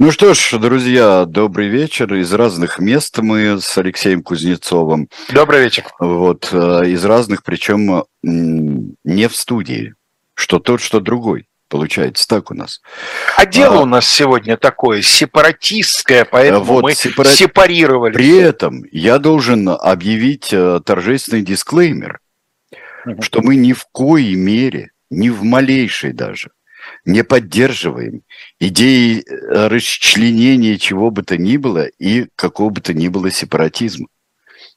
Ну что ж, друзья, добрый вечер. Из разных мест мы с Алексеем Кузнецовым. Добрый вечер. Вот, э, из разных, причем не в студии. Что тот, что другой. Получается так у нас. А дело а, у нас сегодня такое сепаратистское, поэтому вот, мы сепара... сепарировали. При этом я должен объявить э, торжественный дисклеймер, угу. что мы ни в коей мере, ни в малейшей даже, не поддерживаем идеи э, расчленения чего бы то ни было и какого бы то ни было сепаратизма.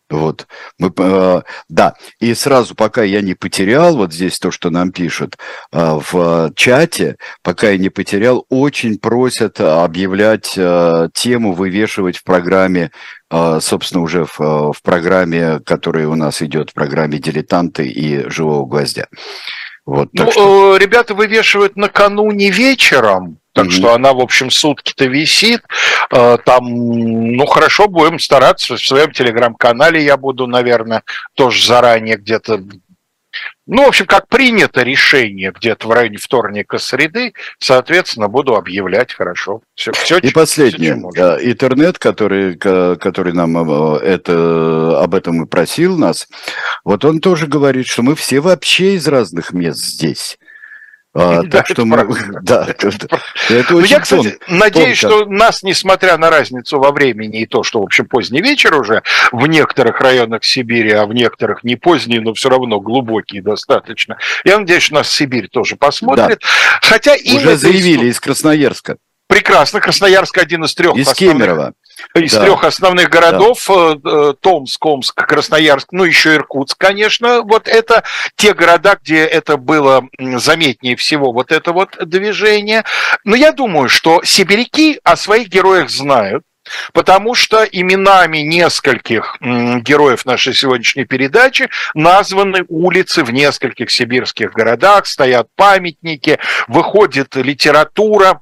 Вот, мы, э, да, и сразу, пока я не потерял, вот здесь то, что нам пишут э, в чате, пока я не потерял, очень просят объявлять э, тему, вывешивать в программе, э, собственно, уже в, э, в программе, которая у нас идет, в программе «Дилетанты» и «Живого гвоздя». Вот, ну, что... Э, ребята вывешивают накануне вечером, так mm-hmm. что она, в общем, сутки-то висит. Э, там, ну, хорошо, будем стараться. В своем телеграм-канале я буду, наверное, тоже заранее где-то ну, в общем, как принято решение где-то в районе вторника, среды, соответственно, буду объявлять хорошо. Все, все, и последнее. Все, Интернет, который, который нам э, это, об этом и просил нас, вот он тоже говорит, что мы все вообще из разных мест здесь. А, да, так что мы, да, это, это очень Я, кстати, тон, надеюсь, тонко. что нас, несмотря на разницу во времени и то, что, в общем, поздний вечер уже в некоторых районах Сибири, а в некоторых не поздний, но все равно глубокий достаточно. Я надеюсь, что нас Сибирь тоже посмотрит. Да. Хотя уже заявили из Красноярска. Прекрасно. Красноярск один из трех. Из основных, Кемерово. Из да. трех основных городов. Да. Э, э, Томск, Омск, Красноярск, ну еще Иркутск, конечно. Вот это те города, где это было заметнее всего, вот это вот движение. Но я думаю, что сибиряки о своих героях знают. Потому что именами нескольких героев нашей сегодняшней передачи названы улицы в нескольких сибирских городах, стоят памятники, выходит литература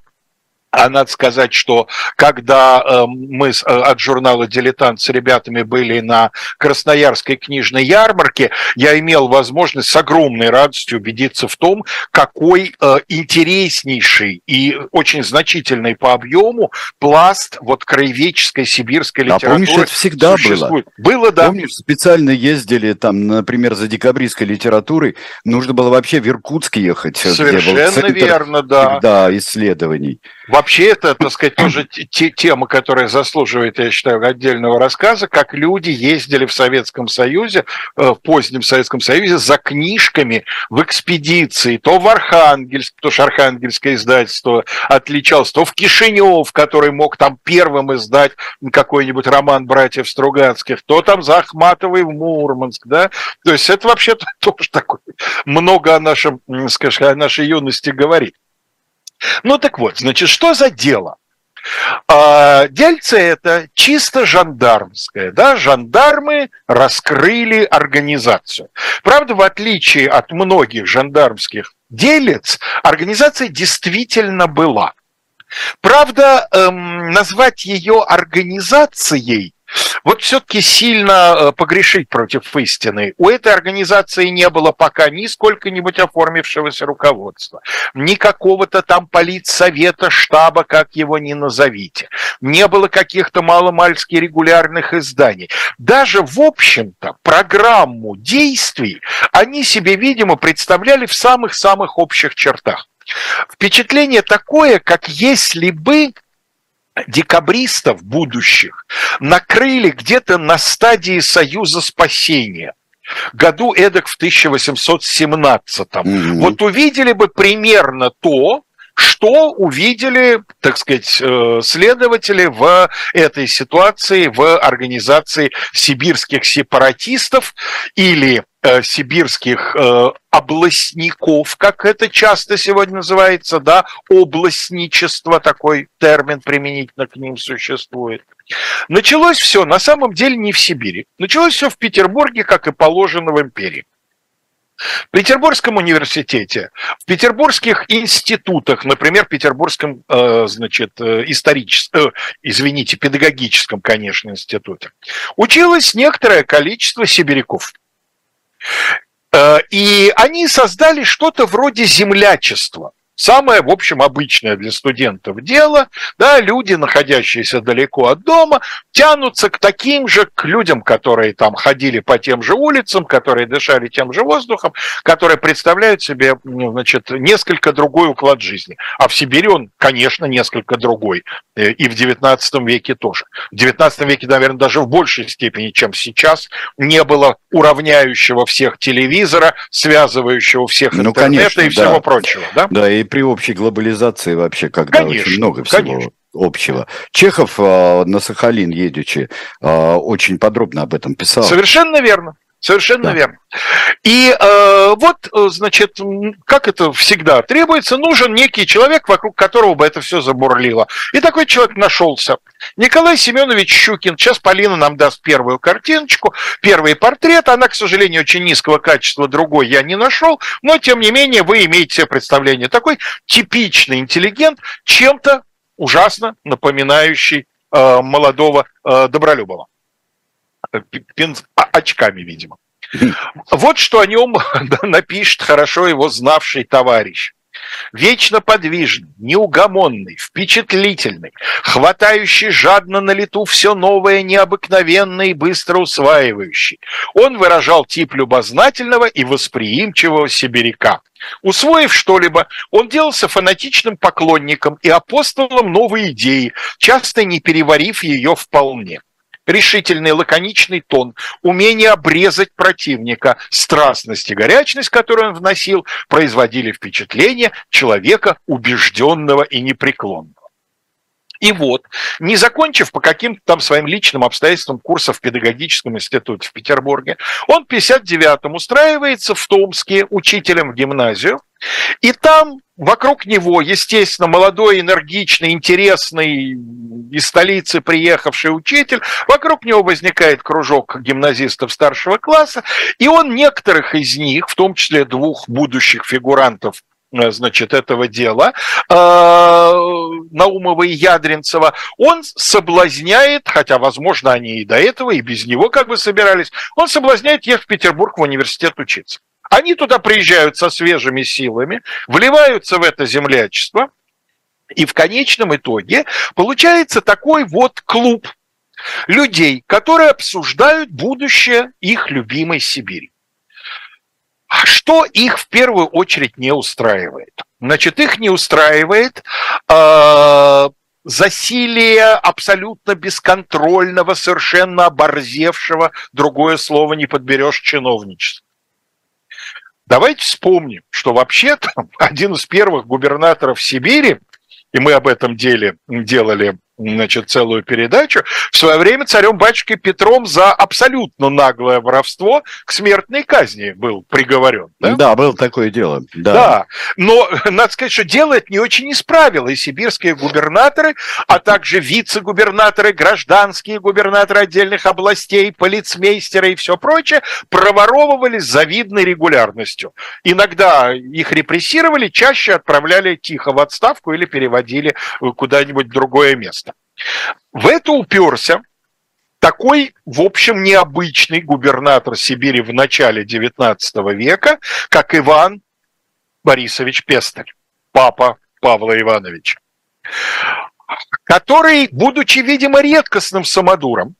а надо сказать, что когда э, мы э, от журнала «Дилетант» с ребятами были на Красноярской книжной ярмарке, я имел возможность с огромной радостью убедиться в том, какой э, интереснейший и очень значительный по объему пласт вот краеведческой сибирской литературы а помнишь, это всегда существует. было? Было, да. Помнишь, специально ездили там, например, за декабристской литературой, нужно было вообще в Иркутск ехать. Совершенно верно, да. Да, исследований. Вообще это, так сказать, тоже тема, которая заслуживает, я считаю, отдельного рассказа, как люди ездили в Советском Союзе, э, в позднем Советском Союзе за книжками в экспедиции, то в Архангельск, потому что Архангельское издательство отличалось, то в Кишинев, который мог там первым издать какой-нибудь роман братьев Стругацких, то там за Ахматовой в Мурманск, да, то есть это вообще-то тоже такое много о нашем, скажем, о нашей юности говорит. Ну так вот, значит, что за дело? А, дельце это чисто жандармское, да, жандармы раскрыли организацию. Правда, в отличие от многих жандармских делец, организация действительно была. Правда, эм, назвать ее организацией вот все-таки сильно э, погрешить против истины. У этой организации не было пока ни сколько-нибудь оформившегося руководства, ни какого-то там политсовета, штаба, как его ни назовите. Не было каких-то маломальски регулярных изданий. Даже, в общем-то, программу действий они себе, видимо, представляли в самых-самых общих чертах. Впечатление такое, как если бы декабристов будущих накрыли где-то на стадии Союза спасения году эдак в 1817. Mm-hmm. Вот увидели бы примерно то, что увидели, так сказать, э, следователи в этой ситуации в организации сибирских сепаратистов или э, сибирских э, областников, как это часто сегодня называется, да, областничество, такой термин применительно к ним существует. Началось все на самом деле не в Сибири. Началось все в Петербурге, как и положено в империи. В Петербургском университете, в петербургских институтах, например, в Петербургском, э, значит, э, историческом, извините, педагогическом, конечно, институте, училось некоторое количество сибиряков. И они создали что-то вроде землячества – Самое, в общем, обычное для студентов дело, да, люди, находящиеся далеко от дома, тянутся к таким же, к людям, которые там ходили по тем же улицам, которые дышали тем же воздухом, которые представляют себе, ну, значит, несколько другой уклад жизни. А в Сибири он, конечно, несколько другой. Э, и в XIX веке тоже. В XIX веке, наверное, даже в большей степени, чем сейчас, не было уравняющего всех телевизора, связывающего всех ну, интернета конечно, и всего да. прочего. Да? да, и при общей глобализации вообще, когда конечно, очень много всего конечно. общего. Чехов э, на Сахалин едучи э, очень подробно об этом писал. Совершенно верно. Совершенно да. верно. И э, вот, э, значит, как это всегда требуется, нужен некий человек, вокруг которого бы это все забурлило. И такой человек нашелся. Николай Семенович Щукин. Сейчас Полина нам даст первую картиночку, первый портрет. Она, к сожалению, очень низкого качества, другой я не нашел, но, тем не менее, вы имеете себе представление. Такой типичный интеллигент, чем-то ужасно напоминающий э, молодого э, Добролюбова. Пен... очками, видимо. Вот что о нем напишет хорошо его знавший товарищ. Вечно подвижный, неугомонный, впечатлительный, хватающий жадно на лету все новое, необыкновенное и быстро усваивающий. Он выражал тип любознательного и восприимчивого сибиряка. Усвоив что-либо, он делался фанатичным поклонником и апостолом новой идеи, часто не переварив ее вполне решительный, лаконичный тон, умение обрезать противника, страстность и горячность, которую он вносил, производили впечатление человека убежденного и непреклонного. И вот, не закончив по каким-то там своим личным обстоятельствам курса в педагогическом институте в Петербурге, он в 59-м устраивается в Томске учителем в гимназию, и там вокруг него, естественно, молодой, энергичный, интересный из столицы приехавший учитель, вокруг него возникает кружок гимназистов старшего класса, и он некоторых из них, в том числе двух будущих фигурантов значит, этого дела, э, Наумова и Ядринцева, он соблазняет, хотя, возможно, они и до этого, и без него как бы собирались, он соблазняет ехать в Петербург в университет учиться. Они туда приезжают со свежими силами, вливаются в это землячество, и в конечном итоге получается такой вот клуб людей, которые обсуждают будущее их любимой Сибири. Что их в первую очередь не устраивает? Значит, их не устраивает э, засилие абсолютно бесконтрольного, совершенно оборзевшего, другое слово не подберешь, чиновничества. Давайте вспомним, что вообще-то один из первых губернаторов Сибири, и мы об этом деле делали значит, целую передачу, в свое время царем-батюшкой Петром за абсолютно наглое воровство к смертной казни был приговорен. Да, да было такое дело. Да. да, но надо сказать, что дело это не очень исправило, и сибирские губернаторы, а также вице-губернаторы, гражданские губернаторы отдельных областей, полицмейстеры и все прочее проворовывались с завидной регулярностью. Иногда их репрессировали, чаще отправляли тихо в отставку или переводили куда-нибудь в другое место. В это уперся такой, в общем, необычный губернатор Сибири в начале XIX века, как Иван Борисович Пестель, папа Павла Ивановича, который, будучи, видимо, редкостным самодуром,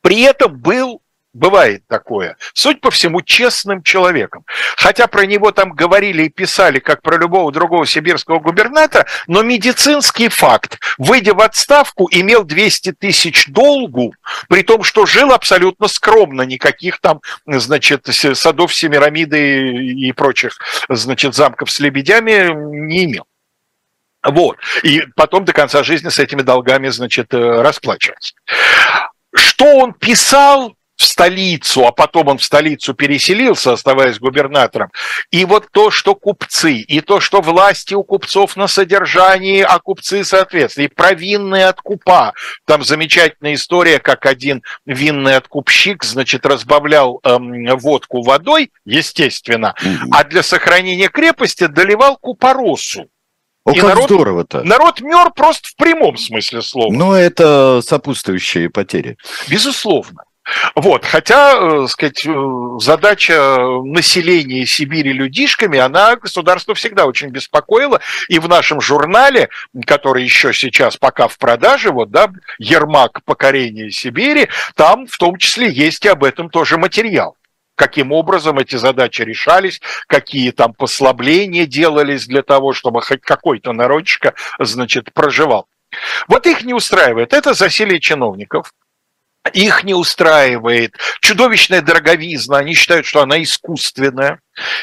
при этом был Бывает такое. Суть по всему, честным человеком. Хотя про него там говорили и писали, как про любого другого сибирского губернатора, но медицинский факт. Выйдя в отставку, имел 200 тысяч долгу, при том, что жил абсолютно скромно, никаких там, значит, садов Семирамиды и прочих, значит, замков с лебедями не имел. Вот. И потом до конца жизни с этими долгами, значит, э, расплачивался. Что он писал, в столицу, а потом он в столицу переселился, оставаясь губернатором. И вот то, что купцы, и то, что власти у купцов на содержании, а купцы, соответственно, и провинные откупа. Там замечательная история, как один винный откупщик, значит, разбавлял эм, водку водой, естественно, а для сохранения крепости доливал купоросу. О, и как народ, здорово-то. Народ мер просто в прямом смысле слова. Но это сопутствующие потери. Безусловно. Вот, хотя, э, сказать, э, задача населения Сибири людишками, она государство всегда очень беспокоила, и в нашем журнале, который еще сейчас пока в продаже, вот, да, Ермак покорения Сибири, там в том числе есть и об этом тоже материал каким образом эти задачи решались, какие там послабления делались для того, чтобы хоть какой-то народчика, значит, проживал. Вот их не устраивает. Это засилие чиновников, их не устраивает чудовищная дороговизна, они считают, что она искусственная.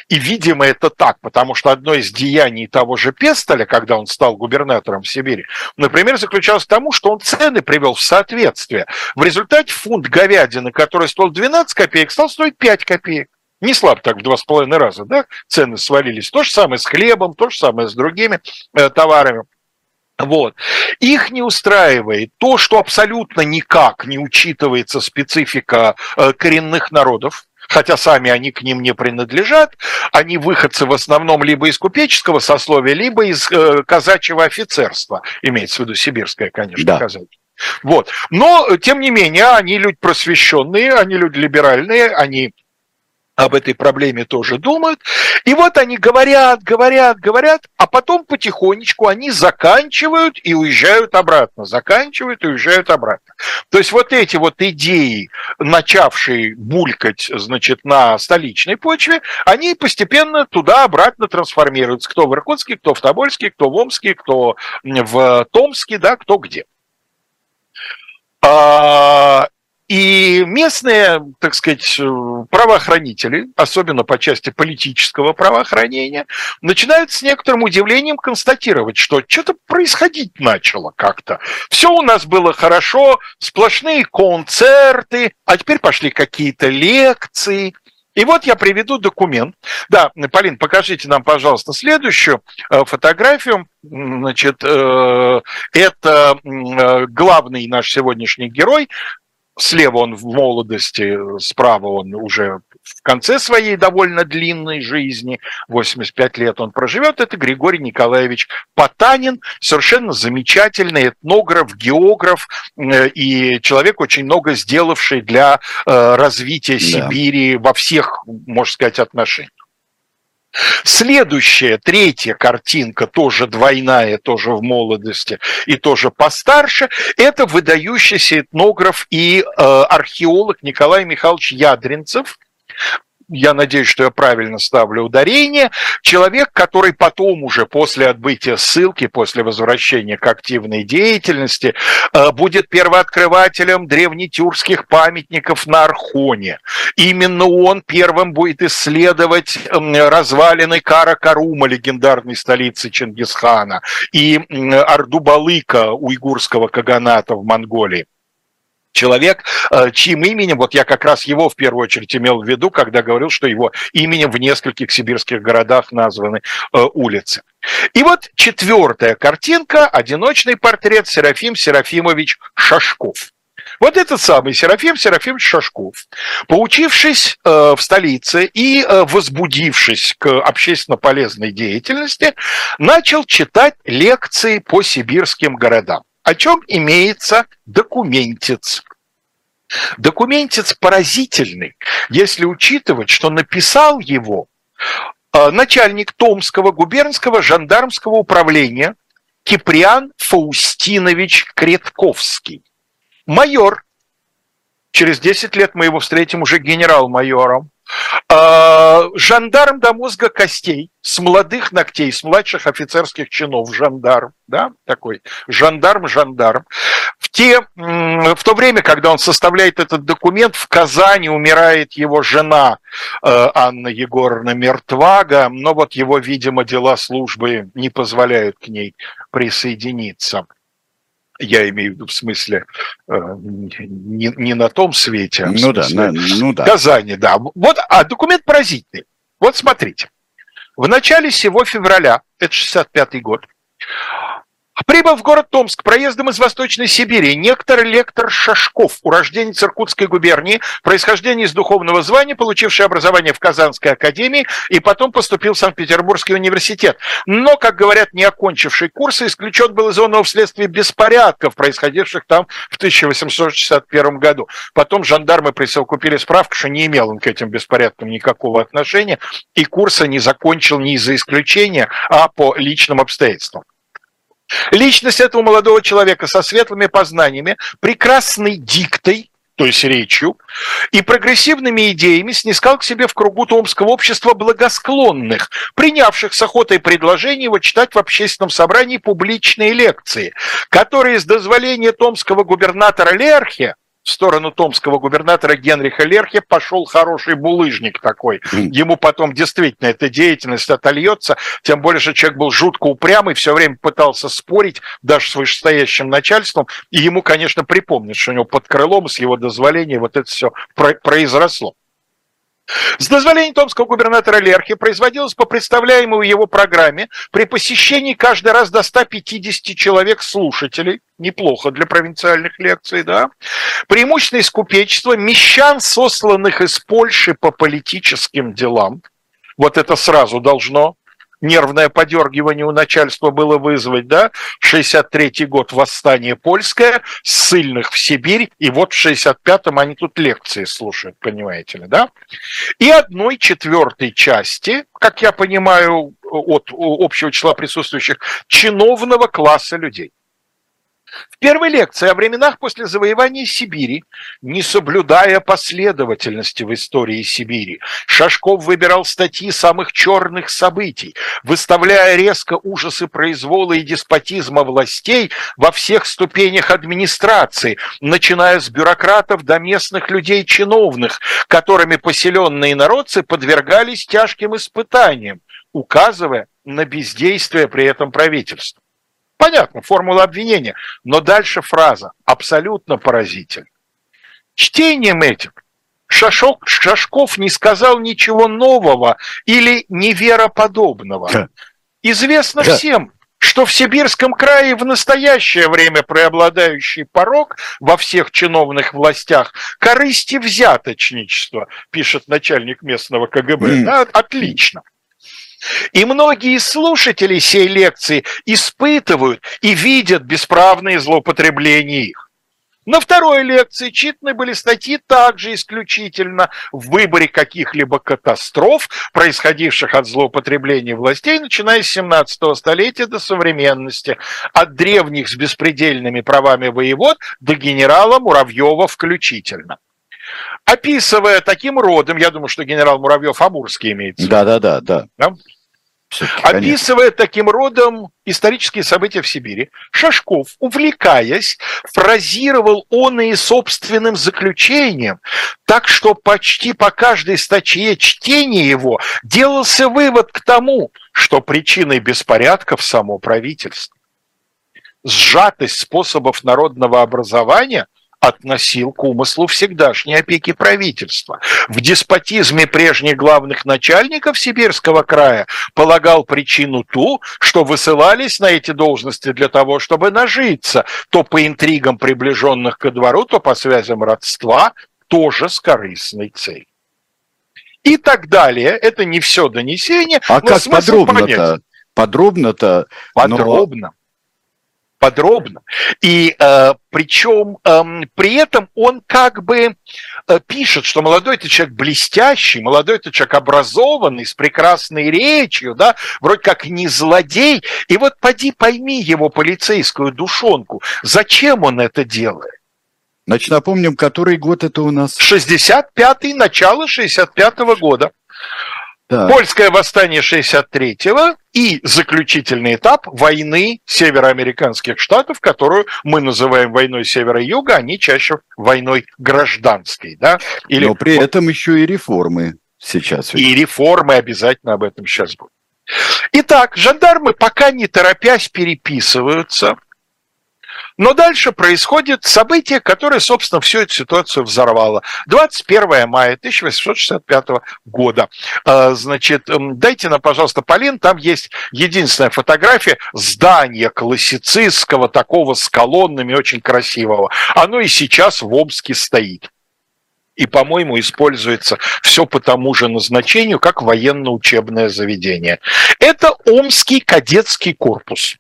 И, видимо, это так, потому что одно из деяний того же Пестоля, когда он стал губернатором в Сибири, например, заключалось в том, что он цены привел в соответствие. В результате фунт говядины, который стоил 12 копеек, стал стоить 5 копеек. Не слабо так в два с половиной раза, да, цены свалились. То же самое с хлебом, то же самое с другими э, товарами. Вот. Их не устраивает то, что абсолютно никак не учитывается специфика э, коренных народов, хотя сами они к ним не принадлежат, они выходцы в основном либо из купеческого сословия, либо из э, казачьего офицерства, имеется в виду сибирское, конечно, да. казачье. Вот. Но, тем не менее, они люди просвещенные, они люди либеральные, они об этой проблеме тоже думают. И вот они говорят, говорят, говорят, а потом потихонечку они заканчивают и уезжают обратно, заканчивают и уезжают обратно. То есть вот эти вот идеи, начавшие булькать, значит, на столичной почве, они постепенно туда-обратно трансформируются. Кто в Иркутске, кто в Тобольске, кто в Омске, кто в Томске, да, кто где. И местные, так сказать, правоохранители, особенно по части политического правоохранения, начинают с некоторым удивлением констатировать, что что-то происходить начало как-то. Все у нас было хорошо, сплошные концерты, а теперь пошли какие-то лекции. И вот я приведу документ. Да, Полин, покажите нам, пожалуйста, следующую э, фотографию. Значит, э, это э, главный наш сегодняшний герой, Слева он в молодости, справа он уже в конце своей довольно длинной жизни, 85 лет он проживет, это Григорий Николаевич Потанин, совершенно замечательный этнограф, географ э, и человек, очень много сделавший для э, развития да. Сибири во всех, можно сказать, отношениях. Следующая, третья картинка, тоже двойная, тоже в молодости и тоже постарше, это выдающийся этнограф и э, археолог Николай Михайлович Ядринцев, я надеюсь, что я правильно ставлю ударение, человек, который потом уже после отбытия ссылки, после возвращения к активной деятельности, э, будет первооткрывателем древнетюркских памятников на Архоне. Именно он первым будет исследовать развалины Кара-Карума, легендарной столицы Чингисхана, и Ардубалыка, уйгурского каганата в Монголии человек, э, чьим именем, вот я как раз его в первую очередь имел в виду, когда говорил, что его именем в нескольких сибирских городах названы э, улицы. И вот четвертая картинка, одиночный портрет Серафим Серафимович Шашков. Вот этот самый Серафим Серафимович Шашков, поучившись э, в столице и э, возбудившись к общественно полезной деятельности, начал читать лекции по сибирским городам о чем имеется документец. Документец поразительный, если учитывать, что написал его э, начальник Томского губернского жандармского управления Киприан Фаустинович Кретковский. Майор. Через 10 лет мы его встретим уже генерал-майором. А, жандарм до мозга костей, с молодых ногтей, с младших офицерских чинов, жандарм, да, такой. Жандарм-жандарм. В, те, в то время, когда он составляет этот документ, в Казани умирает его жена э, Анна Егоровна Мертвага, но вот его, видимо, дела службы не позволяют к ней присоединиться я имею в виду в смысле э, не, не на том свете, а в ну да, ну да. Казани, да. Вот, а документ поразительный. Вот смотрите. В начале всего февраля, это 65 год, Прибыл в город Томск проездом из Восточной Сибири некоторый лектор Шашков, урожденец Иркутской губернии, происхождение из духовного звания, получивший образование в Казанской академии и потом поступил в Санкт-Петербургский университет. Но, как говорят, не окончивший курсы, исключен был из он вследствие беспорядков, происходивших там в 1861 году. Потом жандармы присовокупили справку, что не имел он к этим беспорядкам никакого отношения, и курса не закончил не из-за исключения, а по личным обстоятельствам. Личность этого молодого человека со светлыми познаниями, прекрасной диктой, то есть речью, и прогрессивными идеями снискал к себе в кругу Томского общества благосклонных, принявших с охотой предложение его читать в общественном собрании публичные лекции, которые с дозволения томского губернатора Лерхе в сторону томского губернатора Генриха Лерхе пошел хороший булыжник такой. Ему потом действительно эта деятельность отольется, тем более, что человек был жутко упрямый, все время пытался спорить даже с вышестоящим начальством, и ему, конечно, припомнят, что у него под крылом с его дозволения вот это все произросло. С дозволения томского губернатора Лерхи производилось по представляемой его программе при посещении каждый раз до 150 человек слушателей, неплохо для провинциальных лекций, да, преимущественно из купечества, мещан, сосланных из Польши по политическим делам, вот это сразу должно нервное подергивание у начальства было вызвать, да, 63-й год восстание польское, ссыльных в Сибирь, и вот в 65-м они тут лекции слушают, понимаете ли, да? И одной четвертой части, как я понимаю, от общего числа присутствующих, чиновного класса людей. В первой лекции о временах после завоевания Сибири, не соблюдая последовательности в истории Сибири, Шашков выбирал статьи самых черных событий, выставляя резко ужасы произвола и деспотизма властей во всех ступенях администрации, начиная с бюрократов до местных людей-чиновных, которыми поселенные народцы подвергались тяжким испытаниям, указывая на бездействие при этом правительства. Понятно, формула обвинения, но дальше фраза абсолютно поразительна. Чтением этим Шашок, Шашков не сказал ничего нового или невероподобного. Да. Известно да. всем, что в Сибирском крае в настоящее время преобладающий порог во всех чиновных властях корысти взяточничества, пишет начальник местного КГБ. Mm. Да, отлично. И многие слушатели сей лекции испытывают и видят бесправные злоупотребления их. На второй лекции читаны были статьи также исключительно в выборе каких-либо катастроф, происходивших от злоупотребления властей, начиная с 17 столетия до современности, от древних с беспредельными правами воевод до генерала Муравьева включительно описывая таким родом, я думаю, что генерал Муравьев Амурский имеется. Да, да, да, да. да? Описывая таким родом исторические события в Сибири, Шашков, увлекаясь, фразировал он и собственным заключением, так что почти по каждой статье чтения его делался вывод к тому, что причиной беспорядков само правительство. Сжатость способов народного образования – относил к умыслу всегдашней опеки правительства. В деспотизме прежних главных начальников Сибирского края полагал причину ту, что высылались на эти должности для того, чтобы нажиться, то по интригам приближенных ко двору, то по связям родства, тоже с корыстной целью. И так далее. Это не все донесение. А как подробно-то? Подробно-то. Подробно. Но подробно. И э, причем э, при этом он как бы э, пишет, что молодой это человек блестящий, молодой это человек образованный, с прекрасной речью, да, вроде как не злодей. И вот поди пойми его полицейскую душонку, зачем он это делает? Значит, напомним, который год это у нас? 65-й, начало 65-го года. Да. Польское восстание 63-го и заключительный этап войны североамериканских штатов, которую мы называем войной севера-юга, они чаще войной гражданской. Да? Или... Но при этом еще и реформы сейчас. И реформы обязательно об этом сейчас будут. Итак, жандармы пока не торопясь переписываются, Но дальше происходит событие, которое, собственно, всю эту ситуацию взорвало. 21 мая 1865 года. А, значит, дайте нам, пожалуйста, Полин, там есть единственная фотография здания классицистского, такого с колоннами, очень красивого. Оно и сейчас в Омске стоит и, по-моему, используется все по тому же назначению, как военно-учебное заведение. Это Омский кадетский корпус.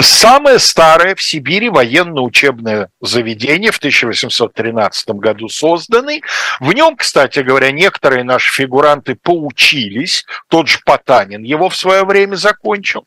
Самое старое в Сибири военно-учебное заведение в 1813 году созданный. В нем, кстати говоря, некоторые наши фигуранты поучились. Тот же Потанин его в свое время закончил.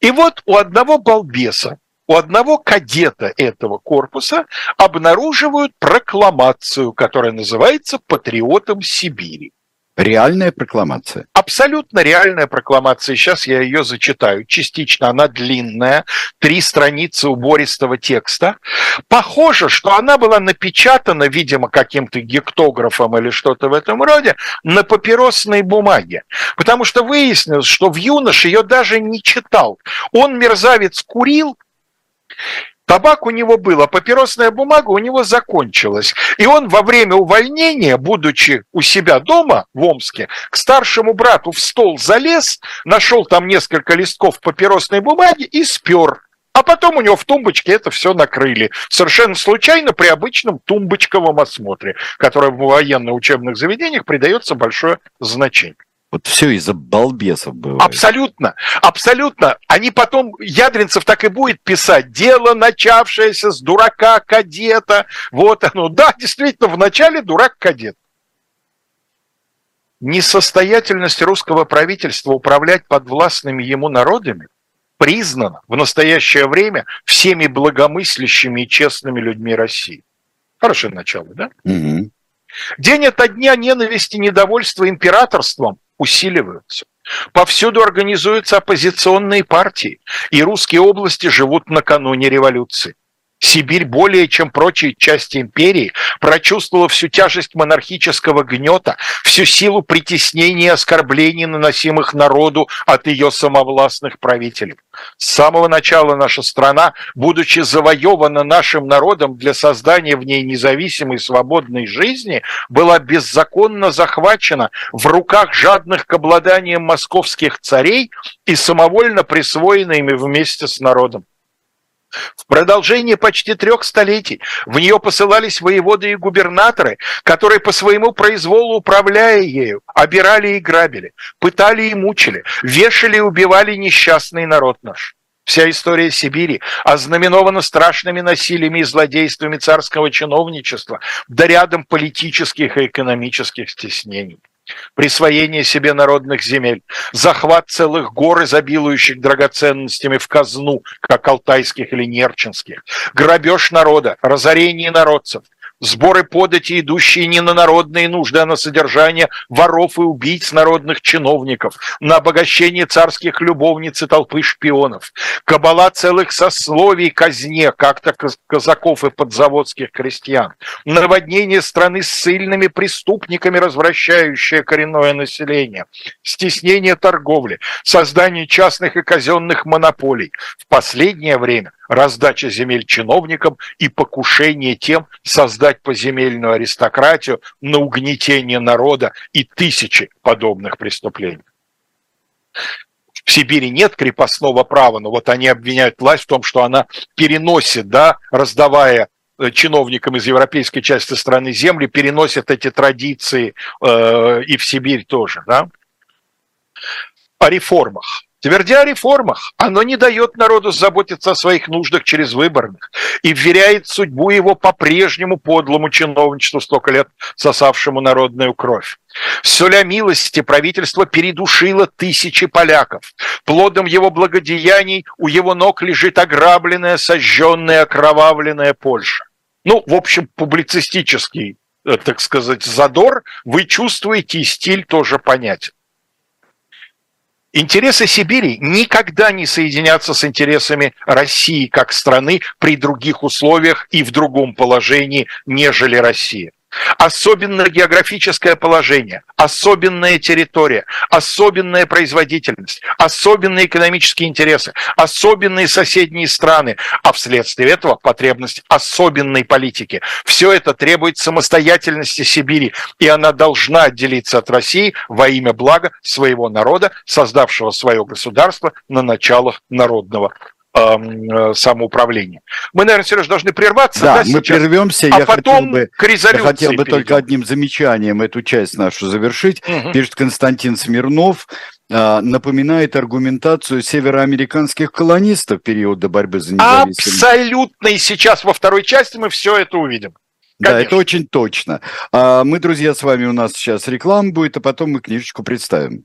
И вот у одного балбеса, у одного кадета этого корпуса обнаруживают прокламацию, которая называется «Патриотом Сибири». Реальная прокламация? Абсолютно реальная прокламация. Сейчас я ее зачитаю. Частично она длинная, три страницы убористого текста. Похоже, что она была напечатана, видимо, каким-то гектографом или что-то в этом роде, на папиросной бумаге. Потому что выяснилось, что в юноше ее даже не читал. Он, мерзавец, курил, Табак у него был, а папиросная бумага у него закончилась. И он во время увольнения, будучи у себя дома в Омске, к старшему брату в стол залез, нашел там несколько листков папиросной бумаги и спер. А потом у него в тумбочке это все накрыли. Совершенно случайно при обычном тумбочковом осмотре, который в военно-учебных заведениях придается большое значение. Вот все из-за балбесов было. Абсолютно, абсолютно. Они потом, Ядринцев так и будет писать, дело, начавшееся с дурака-кадета. Вот оно. Да, действительно, вначале дурак-кадет. Несостоятельность русского правительства управлять подвластными ему народами признана в настоящее время всеми благомыслящими и честными людьми России. Хорошее начало, да? Угу. День ото дня ненависти и недовольства императорством усиливаются. Повсюду организуются оппозиционные партии, и русские области живут накануне революции. Сибирь более чем прочие части империи прочувствовала всю тяжесть монархического гнета, всю силу притеснений и оскорблений, наносимых народу от ее самовластных правителей. С самого начала наша страна, будучи завоевана нашим народом для создания в ней независимой свободной жизни, была беззаконно захвачена в руках жадных к обладаниям московских царей и самовольно присвоена ими вместе с народом. В продолжение почти трех столетий в нее посылались воеводы и губернаторы, которые по своему произволу, управляя ею, обирали и грабили, пытали и мучили, вешали и убивали несчастный народ наш. Вся история Сибири ознаменована страшными насилиями и злодействами царского чиновничества, да рядом политических и экономических стеснений присвоение себе народных земель, захват целых гор, изобилующих драгоценностями в казну, как алтайских или нерчинских, грабеж народа, разорение народцев – сборы подати, идущие не на народные нужды, а на содержание воров и убийц народных чиновников, на обогащение царских любовниц и толпы шпионов, кабала целых сословий казне, как-то казаков и подзаводских крестьян, наводнение страны ссыльными преступниками, развращающее коренное население, стеснение торговли, создание частных и казенных монополий. В последнее время раздача земель чиновникам и покушение тем создать поземельную аристократию на угнетение народа и тысячи подобных преступлений. В Сибири нет крепостного права, но вот они обвиняют власть в том, что она переносит, да, раздавая э, чиновникам из европейской части страны земли, переносит эти традиции э, и в Сибирь тоже, да. О реформах. Твердя о реформах, оно не дает народу заботиться о своих нуждах через выборных и вверяет судьбу его по-прежнему подлому чиновничеству, столько лет сосавшему народную кровь. Соля милости правительство передушило тысячи поляков. Плодом его благодеяний у его ног лежит ограбленная, сожженная, окровавленная Польша. Ну, в общем, публицистический, э, так сказать, задор вы чувствуете, и стиль тоже понятен. Интересы Сибири никогда не соединятся с интересами России как страны при других условиях и в другом положении, нежели Россия. Особенное географическое положение, особенная территория, особенная производительность, особенные экономические интересы, особенные соседние страны, а вследствие этого потребность особенной политики. Все это требует самостоятельности Сибири, и она должна отделиться от России во имя блага своего народа, создавшего свое государство на началах народного Э, самоуправления. Мы, наверное, Сереж, должны прерваться. Да, да мы прервемся. А я потом хотел бы, к резолюции Я хотел бы перейдем. только одним замечанием эту часть нашу завершить. Угу. Пишет Константин Смирнов, э, напоминает аргументацию североамериканских колонистов периода борьбы за независимость. Абсолютно. И сейчас во второй части мы все это увидим. Конечно. Да, это очень точно. А мы, друзья, с вами у нас сейчас реклама будет, а потом мы книжечку представим.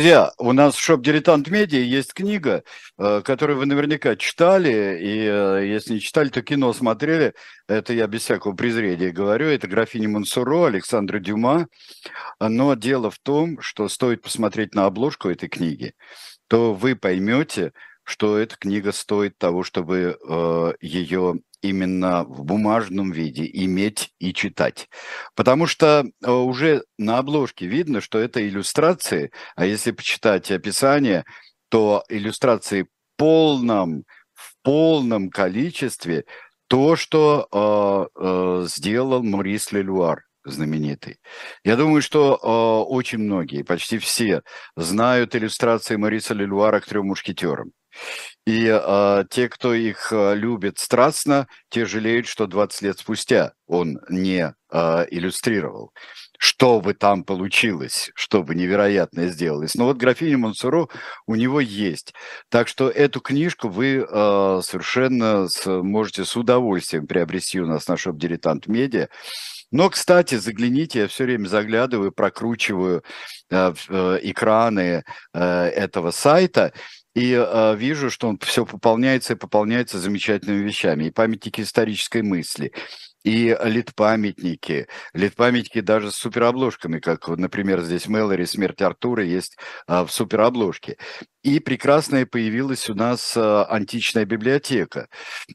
Друзья, у нас в шоп «Дилетант Медиа» есть книга, э, которую вы наверняка читали, и э, если не читали, то кино смотрели. Это я без всякого презрения говорю. Это «Графиня Монсуро» Александра Дюма. Но дело в том, что стоит посмотреть на обложку этой книги, то вы поймете, что эта книга стоит того, чтобы э, ее именно в бумажном виде иметь и читать. Потому что э, уже на обложке видно, что это иллюстрации, а если почитать описание, то иллюстрации полном, в полном количестве то, что э, э, сделал Морис Лелюар знаменитый. Я думаю, что э, очень многие, почти все, знают иллюстрации Мариса Лелюара к трем мушкетерам. И э, те, кто их э, любит страстно, те жалеют, что 20 лет спустя он не э, иллюстрировал. Что бы там получилось, что бы невероятное сделалось. Но вот графиня Монсуро у него есть. Так что эту книжку вы э, совершенно можете с удовольствием приобрести у нас на шоп «Дилетант Медиа». Но, кстати, загляните, я все время заглядываю, прокручиваю э, э, экраны э, этого сайта, и э, вижу, что он все пополняется и пополняется замечательными вещами. И памятники исторической мысли, и литпамятники, литпамятники даже с суперобложками, как, например, здесь Мэлори «Смерть Артура» есть а, в суперобложке. И прекрасная появилась у нас а, античная библиотека.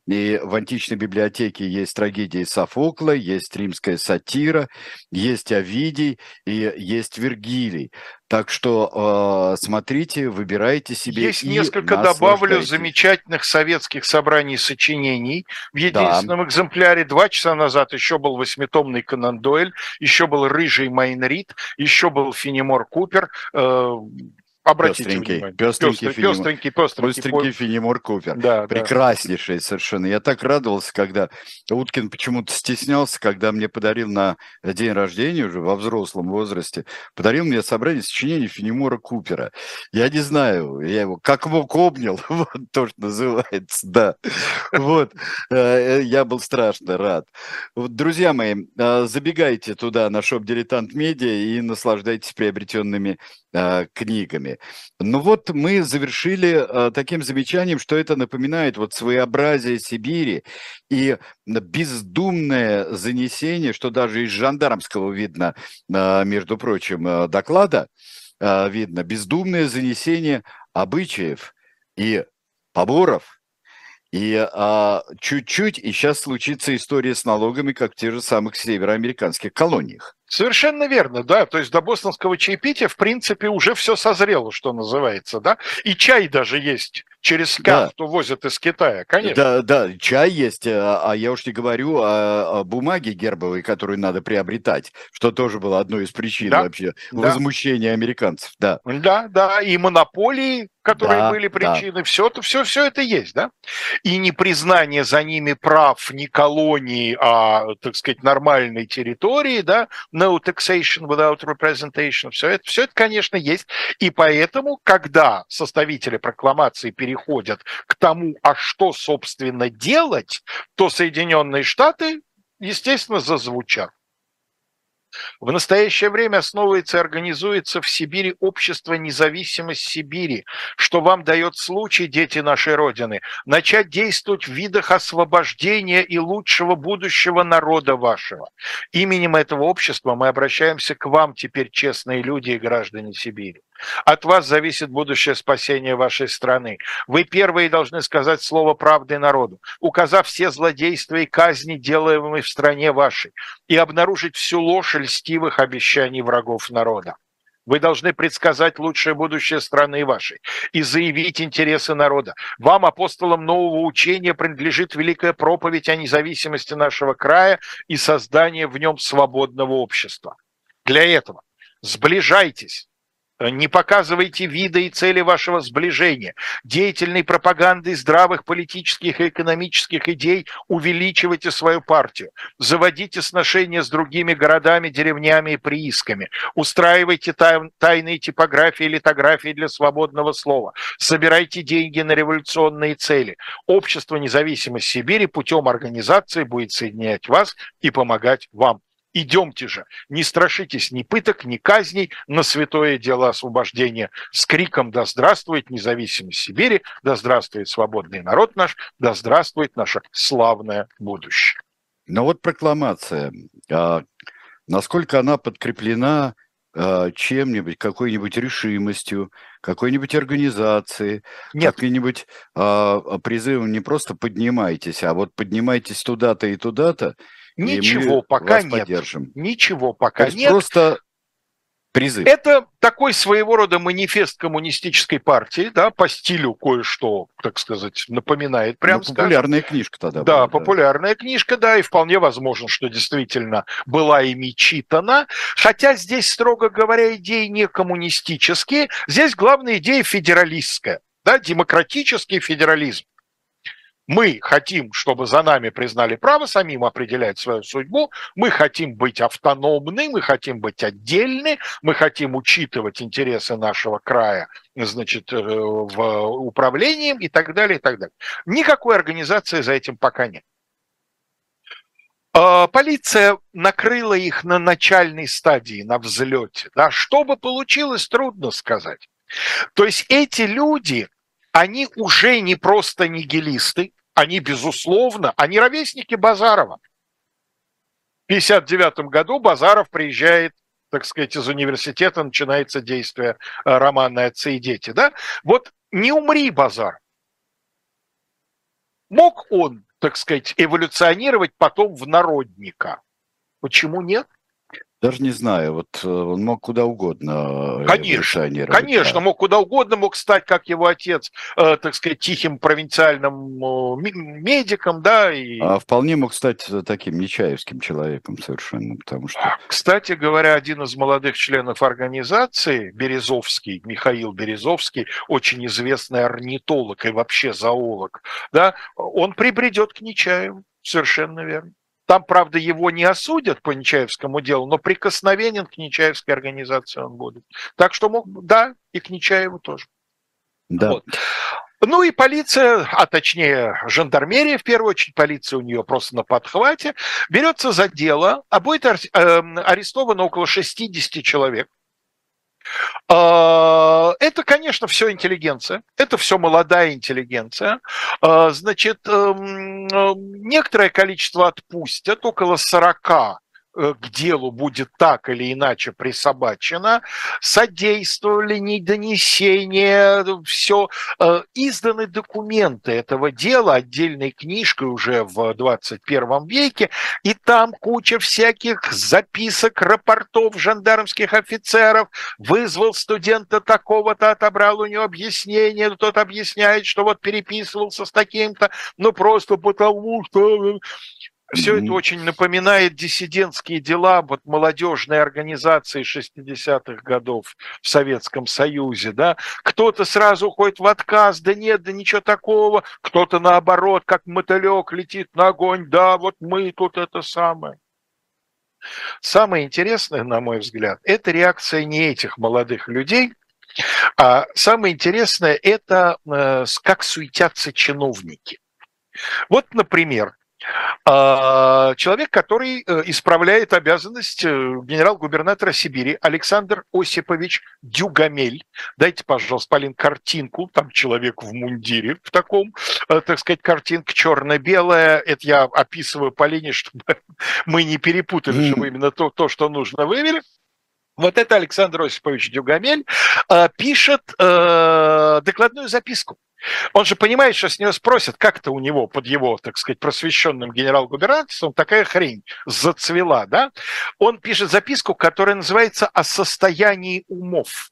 И в античной библиотеке есть трагедии Софокла, есть римская сатира, есть Овидий и есть Вергилий. Так что э, смотрите, выбирайте себе. Есть несколько добавлю замечательных советских собраний сочинений в единственном да. экземпляре. Два часа назад еще был восьмитомный Конан Дойль, еще был Рыжий Майнрид, еще был Финемор Купер. Э, Обратите пестренький, внимание. Пестренький, пестренький, пестренький, пестренький, пестренький Финемор Купер. Да, Прекраснейший да. совершенно. Я так радовался, когда Уткин почему-то стеснялся, когда мне подарил на день рождения уже во взрослом возрасте, подарил мне собрание сочинений Финемора Купера. Я не знаю, я его как мог обнял, вот то, что называется, да. Вот, э, я был страшно рад. Друзья мои, э, забегайте туда на шоп «Дилетант Медиа» и наслаждайтесь приобретенными э, книгами. Ну вот мы завершили э, таким замечанием, что это напоминает вот своеобразие Сибири и бездумное занесение, что даже из жандармского видно, э, между прочим, э, доклада, э, видно, бездумное занесение обычаев и поборов, и а, чуть-чуть, и сейчас случится история с налогами, как в тех же самых североамериканских колониях. Совершенно верно, да. То есть до бостонского чаепития, в принципе, уже все созрело, что называется, да. И чай даже есть через КАФ, да. возят из Китая, конечно. Да, да, чай есть, а, а я уж не говорю о, о бумаге гербовой, которую надо приобретать, что тоже было одной из причин да. вообще да. возмущения американцев, да. Да, да, и монополии, которые да, были причины, да. все, все, все это есть, да. И непризнание за ними прав не колонии, а, так сказать, нормальной территории, да, no taxation without representation, все это, все это, конечно, есть. И поэтому, когда составители прокламации переходят к тому, а что, собственно, делать, то Соединенные Штаты, естественно, зазвучат. В настоящее время основывается и организуется в Сибири общество «Независимость Сибири», что вам дает случай, дети нашей Родины, начать действовать в видах освобождения и лучшего будущего народа вашего. Именем этого общества мы обращаемся к вам теперь, честные люди и граждане Сибири. От вас зависит будущее спасение вашей страны. Вы первые должны сказать слово правды народу, указав все злодейства и казни, делаемые в стране вашей, и обнаружить всю ложь льстивых обещаний врагов народа. Вы должны предсказать лучшее будущее страны вашей и заявить интересы народа. Вам, апостолам нового учения, принадлежит великая проповедь о независимости нашего края и создание в нем свободного общества. Для этого сближайтесь не показывайте виды и цели вашего сближения. Деятельной пропагандой здравых политических и экономических идей увеличивайте свою партию. Заводите сношения с другими городами, деревнями и приисками. Устраивайте тайные типографии и литографии для свободного слова. Собирайте деньги на революционные цели. Общество независимости Сибири путем организации будет соединять вас и помогать вам. Идемте же, не страшитесь ни пыток, ни казней на святое дело освобождения. С криком «Да здравствует независимость Сибири! Да здравствует свободный народ наш! Да здравствует наше славное будущее!» Но вот прокламация, а, насколько она подкреплена а, чем-нибудь, какой-нибудь решимостью, какой-нибудь организации, каким-нибудь а, призывом не просто поднимайтесь, а вот поднимайтесь туда-то и туда-то, Ничего пока нет. Ничего пока нет. Просто призыв. Это такой своего рода манифест коммунистической партии, да, по стилю кое-что, так сказать, напоминает прям ну, популярная скажем. книжка тогда. Да, была, популярная да. книжка, да, и вполне возможно, что действительно была ими читана. Хотя здесь, строго говоря, идеи не коммунистические. Здесь главная идея федералистская, да, демократический федерализм. Мы хотим, чтобы за нами признали право самим определять свою судьбу. Мы хотим быть автономны, мы хотим быть отдельны, мы хотим учитывать интересы нашего края значит, э, в управлении и так далее, и так далее. Никакой организации за этим пока нет. А, полиция накрыла их на начальной стадии, на взлете. Да? Что бы получилось, трудно сказать. То есть эти люди, они уже не просто нигилисты, они, безусловно, они ровесники Базарова. В 1959 году Базаров приезжает так сказать, из университета начинается действие э, романа «Отцы и дети». Да? Вот не умри, Базар. Мог он, так сказать, эволюционировать потом в народника? Почему нет? Даже не знаю, вот э, он мог куда угодно э, Конечно, конечно, да. мог куда угодно, мог стать, как его отец, э, так сказать, тихим провинциальным э, медиком, да. И... А вполне мог стать таким нечаевским человеком совершенно, потому что... Кстати говоря, один из молодых членов организации, Березовский, Михаил Березовский, очень известный орнитолог и вообще зоолог, да, он прибредет к Нечаеву, совершенно верно. Там, правда, его не осудят по Нечаевскому делу, но прикосновенен к Нечаевской организации он будет. Так что, мог, да, и к Нечаеву тоже. Да. Вот. Ну и полиция, а точнее жандармерия, в первую очередь, полиция у нее просто на подхвате, берется за дело, а будет эм, арестовано около 60 человек. А, это, конечно, все интеллигенция, это все молодая интеллигенция. А, значит, эм, некоторое количество отпустят, около 40 Э, к делу будет так или иначе присобачено, содействовали не донесения, все, э, изданы документы этого дела отдельной книжкой уже в 21 веке, и там куча всяких записок, рапортов жандармских офицеров, вызвал студента такого-то, отобрал у него объяснение, тот объясняет, что вот переписывался с таким-то, ну просто потому что все это очень напоминает диссидентские дела вот молодежной организации 60-х годов в Советском Союзе, да. Кто-то сразу уходит в отказ, да нет, да ничего такого. Кто-то наоборот, как мотылек, летит на огонь, да, вот мы тут это самое. Самое интересное, на мой взгляд, это реакция не этих молодых людей, а самое интересное – это э, как суетятся чиновники. Вот, например, человек, который э, исправляет обязанность э, генерал-губернатора Сибири Александр Осипович Дюгамель. Дайте, пожалуйста, Полин, картинку. Там человек в мундире в таком, э, так сказать, картинка черно-белая. Это я описываю Полине, чтобы мы не перепутали, чтобы именно то, то что нужно, вывели. Вот это Александр Осипович Дюгамель пишет докладную записку он же понимает, что с него спросят, как-то у него под его, так сказать, просвещенным генерал-губернаторством такая хрень зацвела, да? Он пишет записку, которая называется «О состоянии умов»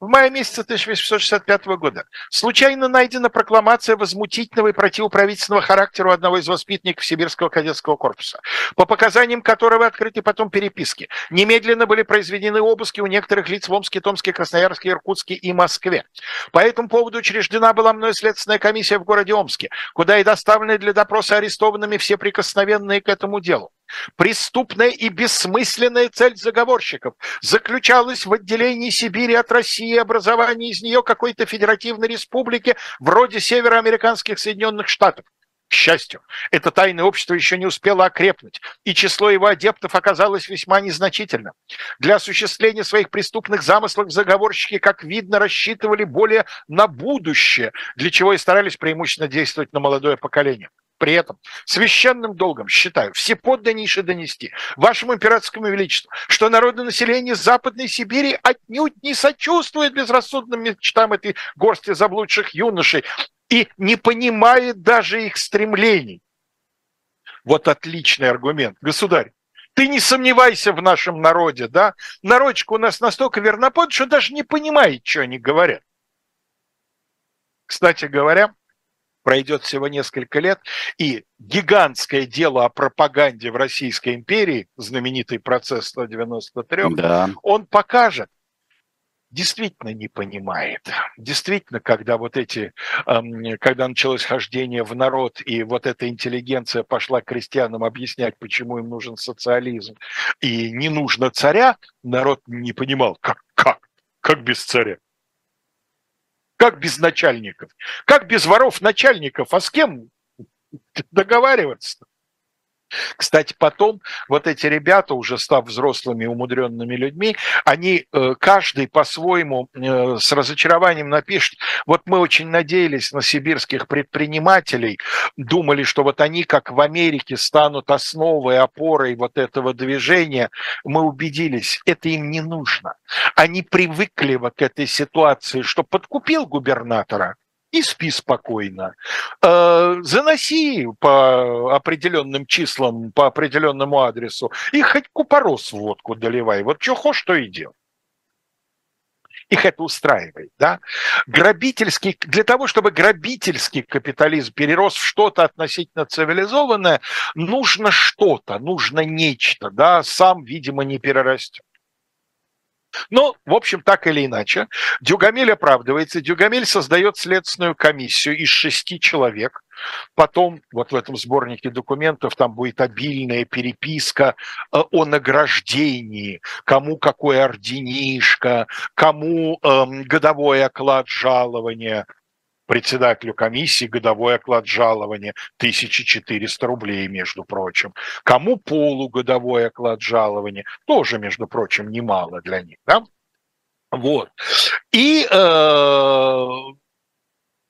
в мае месяце 1865 года случайно найдена прокламация возмутительного и противоправительственного характера одного из воспитанников Сибирского кадетского корпуса, по показаниям которого открыты потом переписки. Немедленно были произведены обыски у некоторых лиц в Омске, Томске, Красноярске, Иркутске и Москве. По этому поводу учреждена была мной следственная комиссия в городе Омске, куда и доставлены для допроса арестованными все прикосновенные к этому делу. Преступная и бессмысленная цель заговорщиков заключалась в отделении Сибири от России образовании из нее какой-то федеративной республики вроде североамериканских Соединенных Штатов. К счастью, это тайное общество еще не успело окрепнуть, и число его адептов оказалось весьма незначительным. Для осуществления своих преступных замыслов заговорщики, как видно, рассчитывали более на будущее, для чего и старались преимущественно действовать на молодое поколение. При этом священным долгом считаю всеподданнейше донести вашему императорскому величеству, что народонаселение Западной Сибири отнюдь не сочувствует безрассудным мечтам этой горсти заблудших юношей и не понимает даже их стремлений. Вот отличный аргумент. Государь, ты не сомневайся в нашем народе, да? Народчик у нас настолько вернопод, что даже не понимает, что они говорят. Кстати говоря, пройдет всего несколько лет, и гигантское дело о пропаганде в Российской империи, знаменитый процесс 193, да. он покажет, действительно не понимает. Действительно, когда вот эти, когда началось хождение в народ, и вот эта интеллигенция пошла крестьянам объяснять, почему им нужен социализм, и не нужно царя, народ не понимал, как, как, как без царя. Как без начальников? Как без воров начальников? А с кем договариваться? Кстати, потом вот эти ребята, уже став взрослыми умудренными людьми, они э, каждый по-своему э, с разочарованием напишет, вот мы очень надеялись на сибирских предпринимателей, думали, что вот они, как в Америке, станут основой, опорой вот этого движения. Мы убедились, это им не нужно. Они привыкли вот к этой ситуации, что подкупил губернатора, и спи спокойно. Э, заноси по определенным числам, по определенному адресу, и хоть купорос в водку доливай. Вот что хочешь, то и делай. Их это устраивает, да? Грабительский, для того, чтобы грабительский капитализм перерос в что-то относительно цивилизованное, нужно что-то, нужно нечто, да? Сам, видимо, не перерастет. Но, в общем, так или иначе, Дюгамель оправдывается. Дюгамель создает следственную комиссию из шести человек. Потом, вот в этом сборнике документов, там будет обильная переписка э, о награждении, кому какой орденишко, кому эм, годовой оклад жалования – председателю комиссии годовой оклад жалования 1400 рублей, между прочим. Кому полугодовой оклад жалования, тоже, между прочим, немало для них. Да? Вот. И э,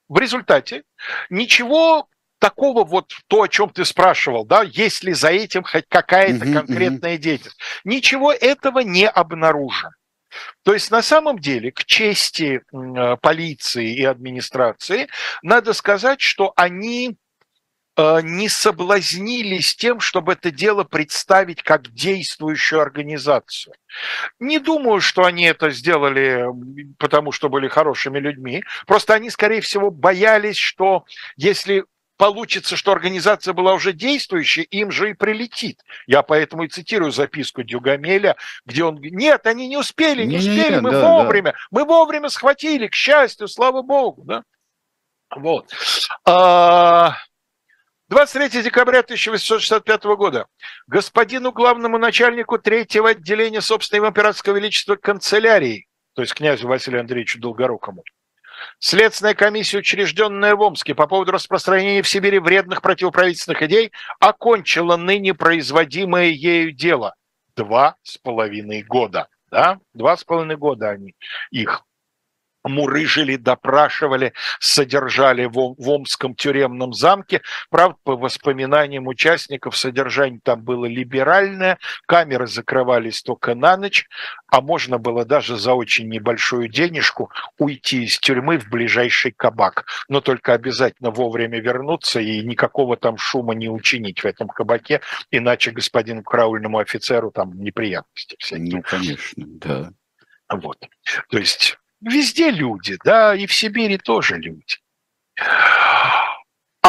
в результате ничего такого вот то, о чем ты спрашивал, да, есть ли за этим хоть какая-то угу, конкретная угу. деятельность. Ничего этого не обнаружено. То есть на самом деле к чести э, полиции и администрации надо сказать, что они э, не соблазнились тем, чтобы это дело представить как действующую организацию. Не думаю, что они это сделали потому, что были хорошими людьми. Просто они, скорее всего, боялись, что если получится, что организация была уже действующей, им же и прилетит. Я поэтому и цитирую записку Дюгамеля, где он говорит, нет, они не успели, не, не успели, не, мы да, вовремя, да. мы вовремя схватили, к счастью, слава богу, да. Вот. 23 а, декабря 1865 года господину главному начальнику третьего отделения собственного императорского величества канцелярии, то есть князю Василию Андреевичу Долгорукому, Следственная комиссия, учрежденная в Омске по поводу распространения в Сибири вредных противоправительственных идей, окончила ныне производимое ею дело. Два с половиной года. Да? Два с половиной года они их мурыжили, допрашивали, содержали в, в Омском тюремном замке. Правда, по воспоминаниям участников, содержание там было либеральное, камеры закрывались только на ночь, а можно было даже за очень небольшую денежку уйти из тюрьмы в ближайший кабак. Но только обязательно вовремя вернуться и никакого там шума не учинить в этом кабаке, иначе господину караульному офицеру там неприятности всякие. Ну, конечно, да. Вот. То есть Везде люди, да, и в Сибири тоже люди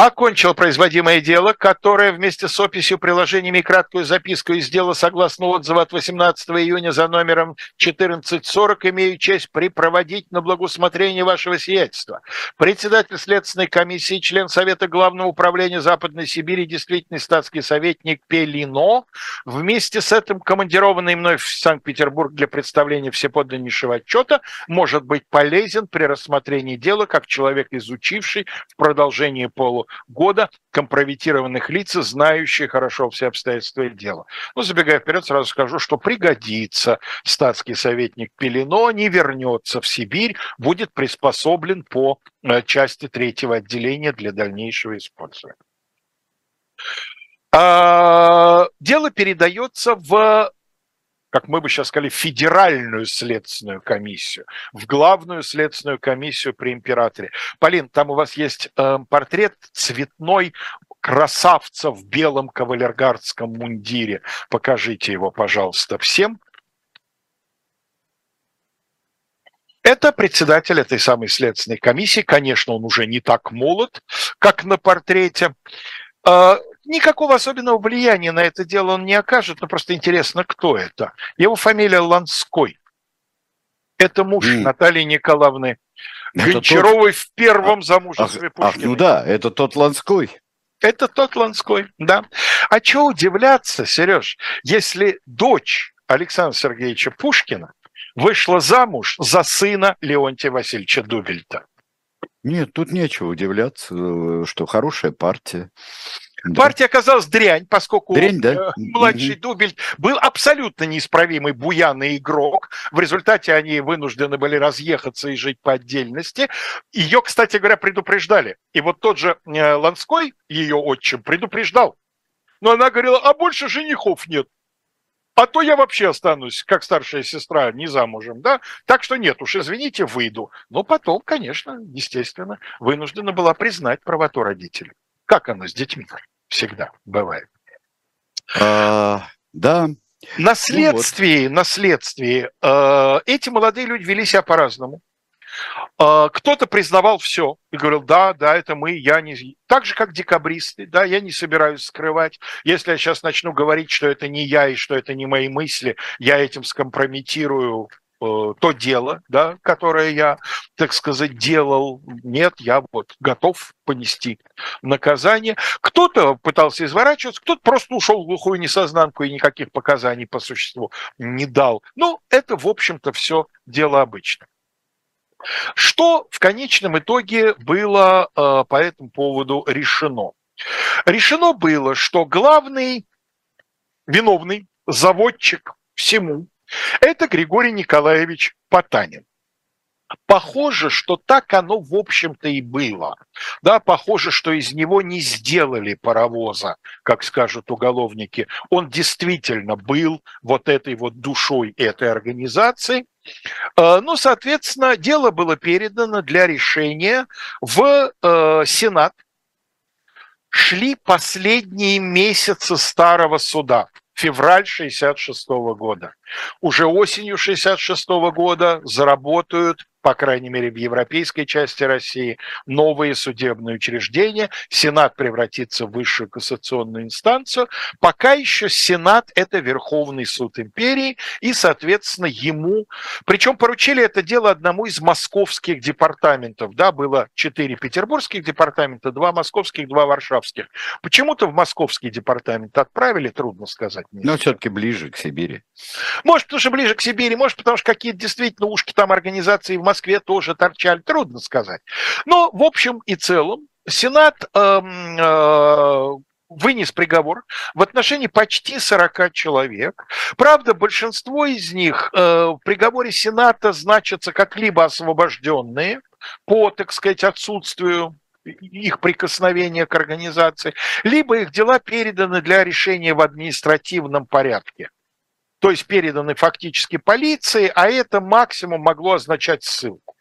окончил производимое дело, которое вместе с описью, приложениями и краткую записку из дела согласно отзыву от 18 июня за номером 1440 имею честь припроводить на благоусмотрение вашего сиятельства. Председатель Следственной комиссии, член Совета Главного управления Западной Сибири, действительный статский советник Пелино, вместе с этим командированный мной в Санкт-Петербург для представления всеподданнейшего отчета, может быть полезен при рассмотрении дела как человек, изучивший в продолжении полу года компрометированных лиц, знающие хорошо все обстоятельства дела. Ну, забегая вперед, сразу скажу, что пригодится статский советник Пелено, не вернется в Сибирь, будет приспособлен по э, части третьего отделения для дальнейшего использования. А, дело передается в как мы бы сейчас сказали, федеральную следственную комиссию, в главную следственную комиссию при императоре. Полин, там у вас есть э, портрет цветной красавца в белом кавалергардском мундире. Покажите его, пожалуйста, всем. Это председатель этой самой следственной комиссии. Конечно, он уже не так молод, как на портрете. Никакого особенного влияния на это дело он не окажет, но просто интересно, кто это. Его фамилия Ланской. Это муж mm. Натальи Николаевны это Гончаровой тот... в первом а, замужестве ах, Пушкина. Ах, ну да, это тот Ланской. Это тот Ланской, да. А что удивляться, Сереж, если дочь Александра Сергеевича Пушкина вышла замуж за сына Леонтия Васильевича Дубельта? Нет, тут нечего удивляться, э, что хорошая партия. Да. Партия оказалась дрянь, поскольку дрянь, да? Э, младший угу. Дубель был абсолютно неисправимый буяный игрок. В результате они вынуждены были разъехаться и жить по отдельности. Ее, кстати говоря, предупреждали. И вот тот же э, Ланской, ее отчим, предупреждал. Но она говорила, а больше женихов нет. А то я вообще останусь, как старшая сестра, не замужем, да? Так что нет уж, извините, выйду. Но потом, конечно, естественно, вынуждена была признать правоту родителей. Как оно с детьми? Всегда бывает. А, да. На следствии, ну вот. на следствии э, эти молодые люди вели себя по-разному. Э, кто-то признавал все и говорил, да, да, это мы, я не... Так же, как декабристы, да, я не собираюсь скрывать. Если я сейчас начну говорить, что это не я и что это не мои мысли, я этим скомпрометирую то дело, да, которое я, так сказать, делал. Нет, я вот готов понести наказание. Кто-то пытался изворачиваться, кто-то просто ушел в глухую несознанку и никаких показаний по существу не дал. Ну, это, в общем-то, все дело обычное. Что в конечном итоге было э, по этому поводу решено? Решено было, что главный виновный заводчик всему это Григорий Николаевич Потанин. Похоже, что так оно, в общем-то, и было. Да, похоже, что из него не сделали паровоза, как скажут уголовники. Он действительно был вот этой вот душой этой организации. Э, ну, соответственно, дело было передано для решения в э, Сенат. Шли последние месяцы старого суда февраль 66 года. Уже осенью 66 года заработают по крайней мере в европейской части России, новые судебные учреждения. Сенат превратится в высшую кассационную инстанцию. Пока еще Сенат – это Верховный суд империи, и, соответственно, ему... Причем поручили это дело одному из московских департаментов. Да, было четыре петербургских департамента, два московских, два варшавских. Почему-то в московский департамент отправили, трудно сказать. Но все-таки ближе к Сибири. Может, потому что ближе к Сибири, может, потому что какие-то действительно ушки там организации в Москве тоже торчали, трудно сказать. Но в общем и целом Сенат э, э, вынес приговор в отношении почти 40 человек. Правда, большинство из них э, в приговоре Сената значатся как либо освобожденные по, так сказать, отсутствию их прикосновения к организации, либо их дела переданы для решения в административном порядке то есть переданы фактически полиции, а это максимум могло означать ссылку.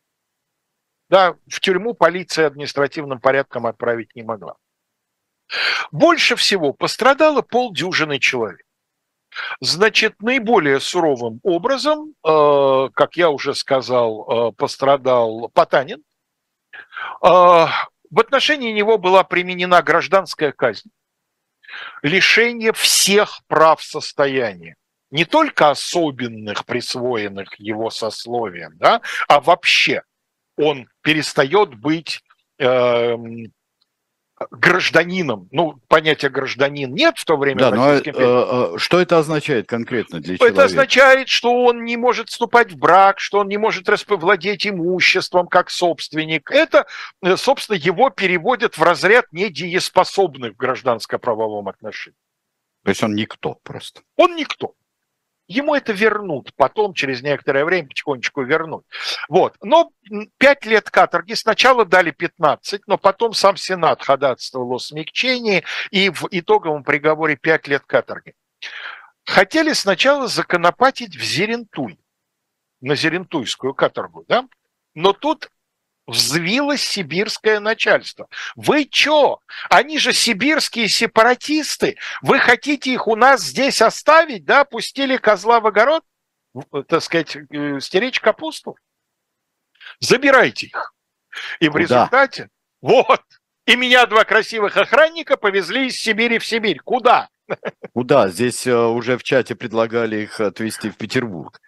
Да, в тюрьму полиция административным порядком отправить не могла. Больше всего пострадало полдюжины человек. Значит, наиболее суровым образом, э, как я уже сказал, э, пострадал Потанин. Э, в отношении него была применена гражданская казнь, лишение всех прав состояния не только особенных, присвоенных его сословием, да, а вообще он перестает быть э, гражданином. Ну, понятия гражданин нет в то время. Да, но э, э, что это означает конкретно для человека? Это означает, что он не может вступать в брак, что он не может владеть имуществом как собственник. Это, э, собственно, его переводят в разряд недееспособных в гражданско-правовом отношении. То есть он никто просто. Он никто. Ему это вернут, потом через некоторое время потихонечку вернут. Вот. Но 5 лет каторги сначала дали 15, но потом сам Сенат ходатайствовал о смягчении, и в итоговом приговоре 5 лет каторги. Хотели сначала законопатить в Зерентуй, на Зерентуйскую каторгу, да? Но тут взвилось сибирское начальство. Вы чё? Они же сибирские сепаратисты. Вы хотите их у нас здесь оставить, да? Пустили козла в огород, так сказать, э, стеречь капусту? Забирайте их. И в Куда? результате, вот, и меня два красивых охранника повезли из Сибири в Сибирь. Куда? Куда? Здесь э, уже в чате предлагали их отвезти в Петербург.